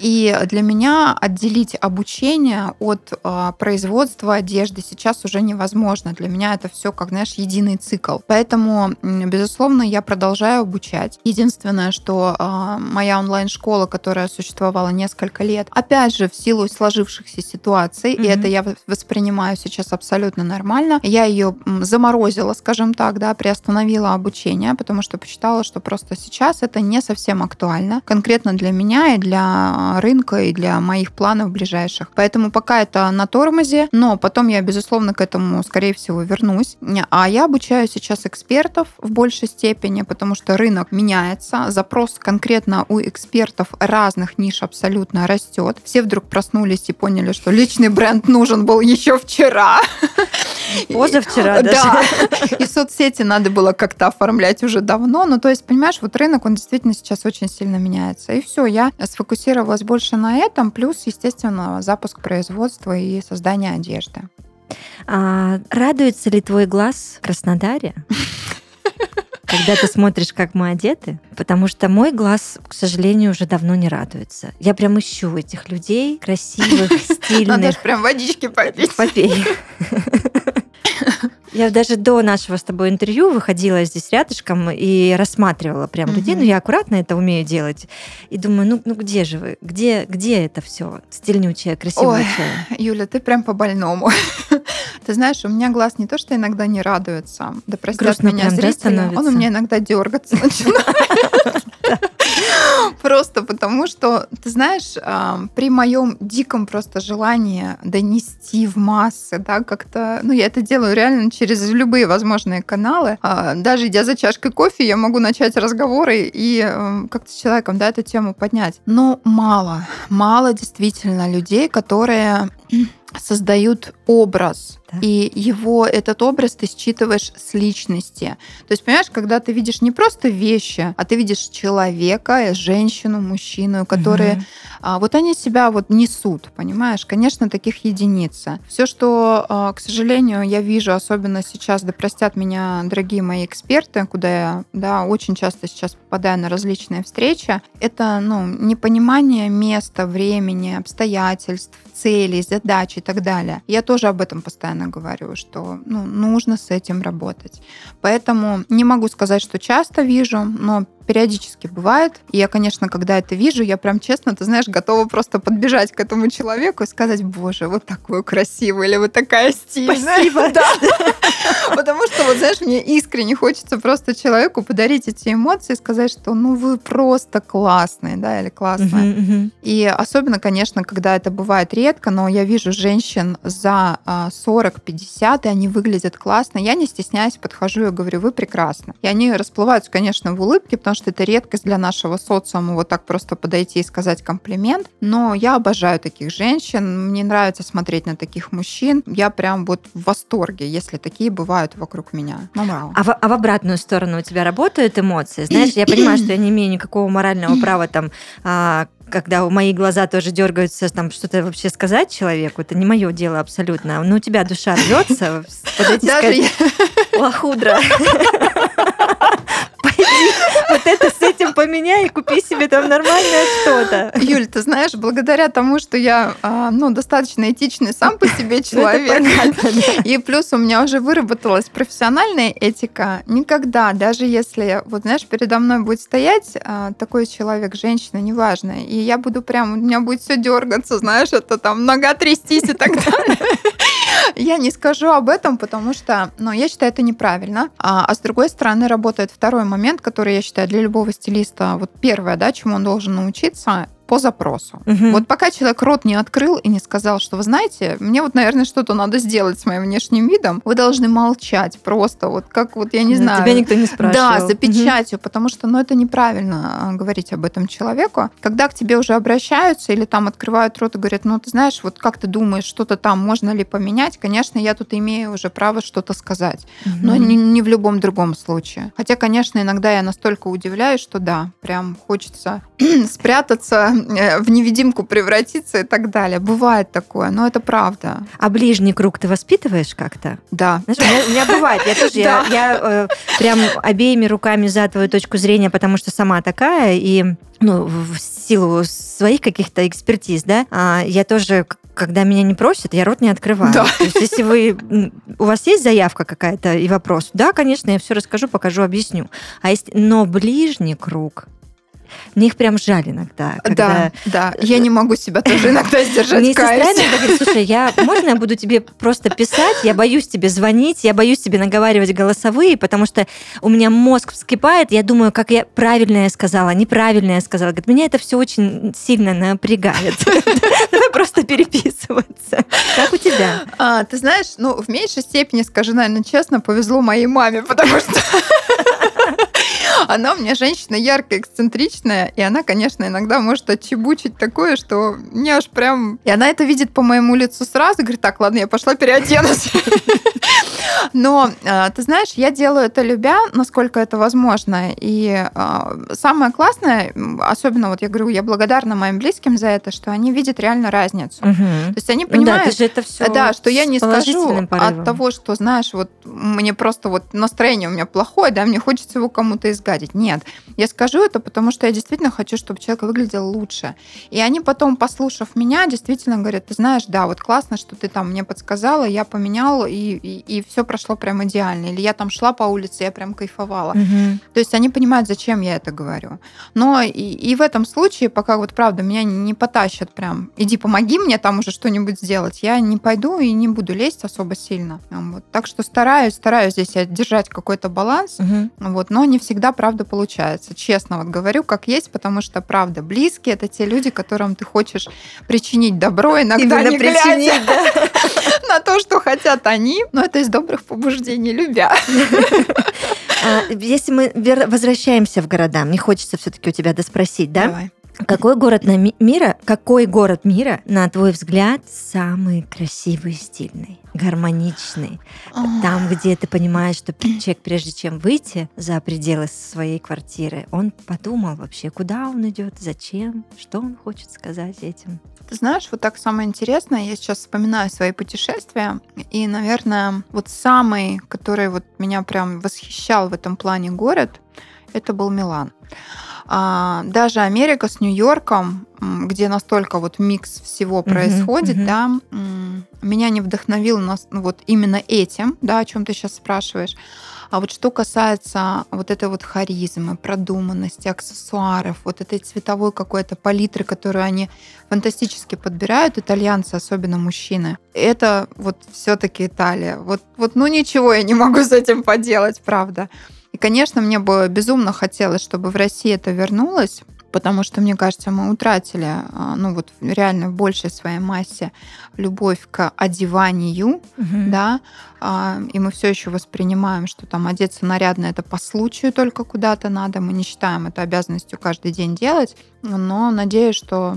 И для меня отделить обучение от а, производства одежды сейчас уже невозможно. Для меня это все, как знаешь, единый цикл. Поэтому, безусловно, я продолжаю обучать. Единственное, что а, моя онлайн-школа, которая существовала несколько лет, опять же, в силу сложившихся ситуаций, и Мгм. это я воспринимаю сейчас абсолютно нормально, я ее заморозила, скажем так, да, приостановила обучение, потому что посчитала, что просто сейчас это не совсем актуально, конкретно для меня и для рынка и для моих планов ближайших. Поэтому пока это на тормозе, но потом я, безусловно, к этому, скорее всего, вернусь. А я обучаю сейчас экспертов в большей степени, потому что рынок меняется, запрос конкретно у экспертов разных ниш абсолютно растет. Все вдруг проснулись и поняли, что личный бренд нужен был еще вчера. *laughs* Позавчера даже. Да. И соцсети надо было как-то оформлять уже давно. Ну, то есть, понимаешь, вот рынок, он действительно сейчас очень сильно меняется. И все, я сфокусировалась больше на этом, плюс, естественно, запуск производства и создание одежды. А, радуется ли твой глаз в Краснодаре? *laughs* когда ты смотришь, как мы одеты, потому что мой глаз, к сожалению, уже давно не радуется. Я прям ищу этих людей красивых, *laughs* стильных. Надо же прям водички попить. Попей. *laughs* Я даже до нашего с тобой интервью выходила здесь рядышком и рассматривала прям угу. людей. Ну, я аккуратно это умею делать. И думаю, ну, ну где же вы? Где, где это все? Стильнючее, красивое. Ой, *laughs* Юля, ты прям по-больному. *laughs* ты знаешь, у меня глаз не то, что иногда не радуется. Да простят Грустно меня зрители. Да, он у меня иногда дергаться *laughs* начинает. *laughs* Просто потому, что, ты знаешь, а, при моем диком просто желании донести в массы, да, как-то, ну, я это делаю реально через любые возможные каналы. А, даже идя за чашкой кофе, я могу начать разговоры и эм, как-то с человеком, да, эту тему поднять. Но мало, мало действительно людей, которые *clears throat* создают образ, да. и его, этот образ ты считываешь с личности. То есть, понимаешь, когда ты видишь не просто вещи, а ты видишь человека, женщину, мужчину, которые угу. а, вот они себя вот несут, понимаешь? Конечно, таких единица. Все, что, а, к сожалению, я вижу, особенно сейчас, да простят меня дорогие мои эксперты, куда я, да, очень часто сейчас попадаю на различные встречи, это, ну, непонимание места, времени, обстоятельств, целей, задач и так далее. Я тоже об этом постоянно говорю, что ну, нужно с этим работать. Поэтому не могу сказать, что часто вижу, но периодически бывает. И я, конечно, когда это вижу, я прям честно, ты знаешь, готова просто подбежать к этому человеку и сказать, боже, вот такую красивую или вот такая стильная. Спасибо. *laughs* Да. *laughs* Потому что, вот знаешь, мне искренне хочется просто человеку подарить эти эмоции и сказать, что ну вы просто классные, да, или классная. И особенно, конечно, когда это бывает редко, но я вижу женщин за 40-50, а, и они выглядят классно. Я не стесняюсь, подхожу и говорю, вы прекрасны. И они расплываются, конечно, в улыбке, потому что это редкость для нашего социума вот так просто подойти и сказать комплимент. Но я обожаю таких женщин, мне нравится смотреть на таких мужчин. Я прям вот в восторге, если такие бывают вокруг меня. Ну, вау. А, в, а в обратную сторону у тебя работают эмоции? Знаешь, я понимаю, что я не имею никакого морального *clears throat* права там а, когда мои глаза тоже дергаются, там что-то вообще сказать человеку, это не мое дело абсолютно. Но у тебя душа рвется, подойти *laughs* сказать, лохудра. *laughs* вот это с этим поменяй и купи себе там нормальное что-то. Юль, ты знаешь, благодаря тому, что я а, ну, достаточно этичный сам по себе ну, человек, и плюс у меня уже выработалась профессиональная этика, никогда, даже если, вот знаешь, передо мной будет стоять а, такой человек, женщина, неважно, и я буду прям, у меня будет все дергаться, знаешь, это там нога трястись и так *laughs* далее. Я не скажу об этом, потому что, ну, я считаю, это неправильно. А, а с другой стороны, работает второй момент, который я считаю для любого стилиста, вот первое, да, чему он должен научиться, по запросу. Угу. Вот пока человек рот не открыл и не сказал, что вы знаете, мне вот, наверное, что-то надо сделать с моим внешним видом, вы должны молчать просто, вот как вот, я не да, знаю. Тебя никто не спрашивал. Да, за печатью, угу. потому что, ну, это неправильно а, говорить об этом человеку. Когда к тебе уже обращаются или там открывают рот и говорят, ну, ты знаешь, вот как ты думаешь, что-то там можно ли поменять, конечно, я тут имею уже право что-то сказать, угу. но не, не в любом другом случае. Хотя, конечно, иногда я настолько удивляюсь, что да, прям хочется *clears throat* спрятаться в невидимку превратиться и так далее. Бывает такое, но это правда. А ближний круг ты воспитываешь как-то? Да. Знаешь, у, меня, у меня бывает. Я тоже, я, я э, прям обеими руками за твою точку зрения, потому что сама такая, и ну, в силу своих каких-то экспертиз, да, а, я тоже когда меня не просят, я рот не открываю. Да. То есть, если вы у вас есть заявка какая-то и вопрос, да, конечно, я все расскажу, покажу, объясню. А если, но ближний круг, Мне их прям жаль иногда. Когда... Да, да. Я не могу себя тоже иногда *laughs* сдержать. Мне сестра иногда говорит, слушай, я, можно я буду тебе просто писать? Я боюсь тебе звонить, я боюсь тебе наговаривать голосовые, потому что у меня мозг вскипает, я думаю, как я правильно я сказала, неправильно я сказала. Говорит, меня это все очень сильно напрягает. *laughs* Давай просто переписываться. Как у тебя? А, ты знаешь, ну, в меньшей степени, скажу, наверное, честно, повезло моей маме, потому что она у меня женщина яркая, эксцентричная, и она, конечно, иногда может отчебучить такое, что мне аж прям... И она это видит по моему лицу сразу, говорит, так, ладно, я пошла переоденусь. *laughs* Но, а, ты знаешь, я делаю это любя, насколько это возможно. И а, самое классное, особенно вот я говорю, я благодарна моим близким за это, что они видят реально разницу. Угу. То есть они понимают, ну да, это все да, что я не скажу от того, что, знаешь, вот мне просто вот настроение у меня плохое, да, мне хочется его кому-то изгадить. Нет, я скажу это, потому что я действительно хочу, чтобы человек выглядел лучше. И они потом, послушав меня, действительно говорят, ты знаешь, да, вот классно, что ты там мне подсказала, я поменял, и, и, и все прошло прям идеально. Или я там шла по улице, я прям кайфовала. Угу. То есть они понимают, зачем я это говорю. Но и, и в этом случае, пока вот правда меня не потащат прям, иди помоги мне там уже что-нибудь сделать, я не пойду и не буду лезть особо сильно. Вот. Так что стараюсь, стараюсь здесь держать какой-то баланс, угу. вот, но не всегда, правда, получается. Честно вот говорю, как есть, потому что, правда, близкие — это те люди, которым ты хочешь причинить добро, иногда Именно не глядя да. *laughs* на то, что хотят они, но это из добрых побуждений, любя. *laughs* А, если мы возвращаемся в города, мне хочется все-таки у тебя доспросить, да? Давай. Какой город на ми- мира, какой город мира, на твой взгляд, самый красивый и стильный, гармоничный? Там, где ты понимаешь, что человек, прежде чем выйти за пределы своей квартиры, он подумал вообще, куда он идет, зачем, что он хочет сказать этим. Ты знаешь, вот так самое интересное, я сейчас вспоминаю свои путешествия, и, наверное, вот самый, который вот меня прям восхищал в этом плане город, это был Милан. А, даже Америка с Нью-Йорком, где настолько вот микс всего происходит, uh-huh, uh-huh. да, меня не вдохновил нас ну, вот именно этим, да, о чем ты сейчас спрашиваешь. А вот что касается вот этой вот харизмы, продуманности, аксессуаров, вот этой цветовой какой-то палитры, которую они фантастически подбирают, итальянцы, особенно мужчины, это вот все-таки Италия. Вот, вот, ну ничего я не могу с этим поделать, правда. Конечно, мне бы безумно хотелось, чтобы в России это вернулось, потому что, мне кажется, мы утратили, а, ну вот реально в большей своей массе любовь к одеванию, угу. да, а, и мы все еще воспринимаем, что там одеться нарядно это по случаю только куда-то надо, мы не считаем это обязанностью каждый день делать, но надеюсь, что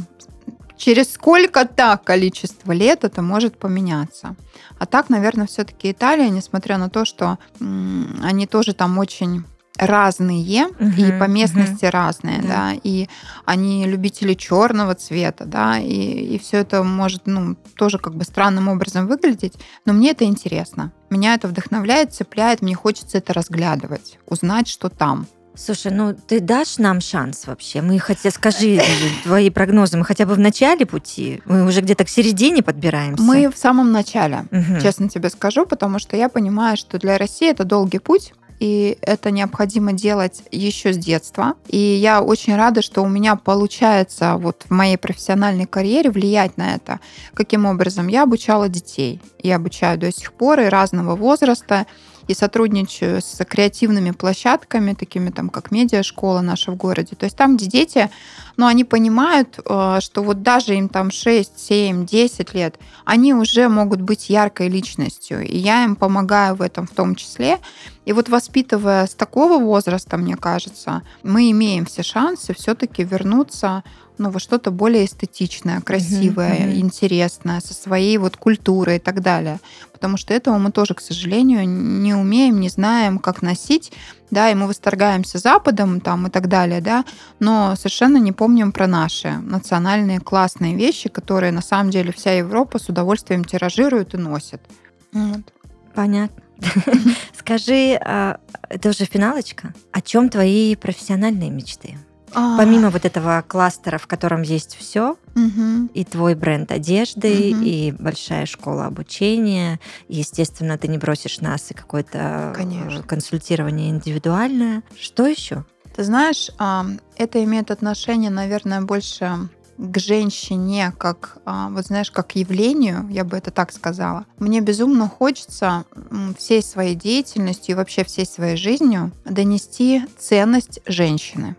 через сколько-то количество лет это может поменяться. А так, наверное, все-таки Италия, несмотря на то, что м, они тоже там очень разные угу, и по местности угу. разные, да. да, и они любители черного цвета, да, и, и все это может, ну, тоже как бы странным образом выглядеть, но мне это интересно. Меня это вдохновляет, цепляет, мне хочется это разглядывать, узнать, что там. Слушай, ну ты дашь нам шанс вообще? Мы хотя скажи твои прогнозы, мы хотя бы в начале пути, мы уже где-то к середине подбираемся. Мы в самом начале, угу. честно тебе скажу, потому что я понимаю, что для России это долгий путь, и это необходимо делать еще с детства. И я очень рада, что у меня получается вот в моей профессиональной карьере влиять на это. Каким образом? Я обучала детей. Я обучаю до сих пор и разного возраста и сотрудничаю с креативными площадками, такими там, как медиашкола наша в городе. То есть там, где дети, ну, они понимают, э, что вот даже им там 6, 7, 10 лет, они уже могут быть яркой личностью. И я им помогаю в этом в том числе. И вот воспитывая с такого возраста, мне кажется, мы имеем все шансы все-таки вернуться ну, во что-то более эстетичное, красивое, mm-hmm. интересное, со своей вот культурой и так далее. Потому что этого мы тоже, к сожалению, не умеем, не знаем, как носить, да, и мы восторгаемся Западом там и так далее, да, но совершенно не помним про наши национальные классные вещи, которые на самом деле вся Европа с удовольствием тиражирует и носит. Вот. Понятно. *laughs* Скажи, а, это уже финалочка. О чем твои профессиональные мечты? А. Помимо вот этого кластера, в котором есть все, угу. и твой бренд одежды, угу. и большая школа обучения, естественно, ты не бросишь нас и какое-то э, консультирование индивидуальное. Что еще? Ты знаешь, а, это имеет отношение, наверное, больше к женщине, как, а, вот знаешь, как явлению, я бы это так сказала. Мне безумно хочется всей своей деятельностью и вообще всей своей жизнью донести ценность женщины.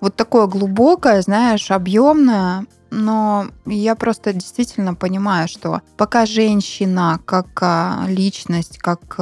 Вот такое глубокое, знаешь, объемное, но я просто действительно понимаю, что пока женщина как а, личность, как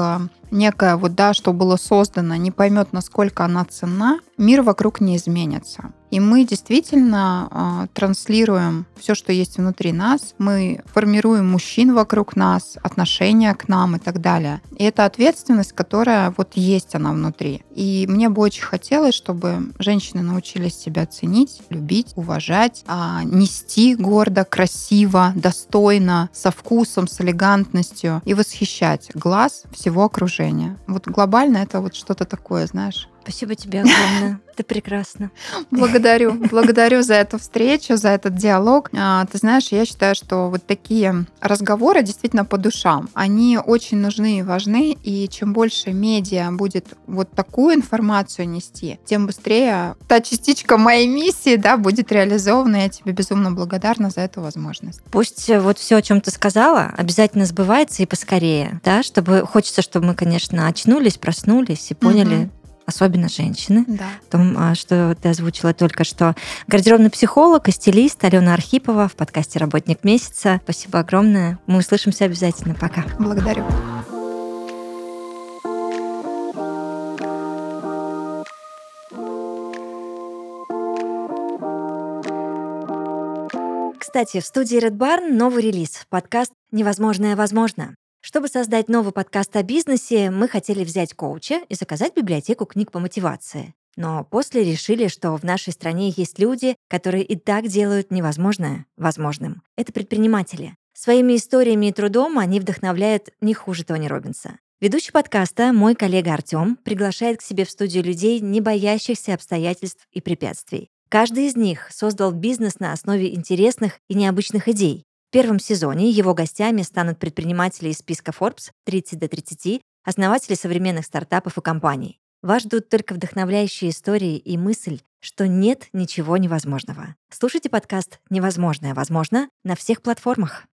некая вот, да, что было создано, не поймет, насколько она ценна, мир вокруг не изменится. И мы действительно э, транслируем все, что есть внутри нас. Мы формируем мужчин вокруг нас, отношения к нам и так далее. И это ответственность, которая вот есть она внутри. И мне бы очень хотелось, чтобы женщины научились себя ценить, любить, уважать, э, нести гордо, красиво, достойно, со вкусом, с элегантностью и восхищать глаз всего окружения. Вот глобально это вот что-то такое, знаешь, Спасибо тебе огромное. *laughs* Это прекрасно. Благодарю. *laughs* Благодарю за эту встречу, за этот диалог. А, ты знаешь, я считаю, что вот такие разговоры действительно по душам, они очень нужны и важны. И чем больше медиа будет вот такую информацию нести, тем быстрее та частичка моей миссии да, будет реализована. Я тебе безумно благодарна за эту возможность. Пусть вот все, о чем ты сказала, обязательно сбывается и поскорее, да, чтобы хочется, чтобы мы, конечно, очнулись, проснулись и поняли, угу особенно женщины. Да. В том, а, что ты озвучила только что. Гардеробный психолог и стилист Алена Архипова в подкасте «Работник месяца». Спасибо огромное. Мы услышимся обязательно. Пока. Благодарю. Кстати, в студии Red Barn новый релиз. Подкаст «Невозможное возможно». Чтобы создать новый подкаст о бизнесе, мы хотели взять коуча и заказать библиотеку книг по мотивации. Но после решили, что в нашей стране есть люди, которые и так делают невозможное возможным. Это предприниматели. Своими историями и трудом они вдохновляют не хуже Тони Робинса. Ведущий подкаста, мой коллега Артем, приглашает к себе в студию людей, не боящихся обстоятельств и препятствий. Каждый из них создал бизнес на основе интересных и необычных идей, в первом сезоне его гостями станут предприниматели из списка Forbes 30 до 30, основатели современных стартапов и компаний. Вас ждут только вдохновляющие истории и мысль, что нет ничего невозможного. Слушайте подкаст «Невозможное возможно» на всех платформах.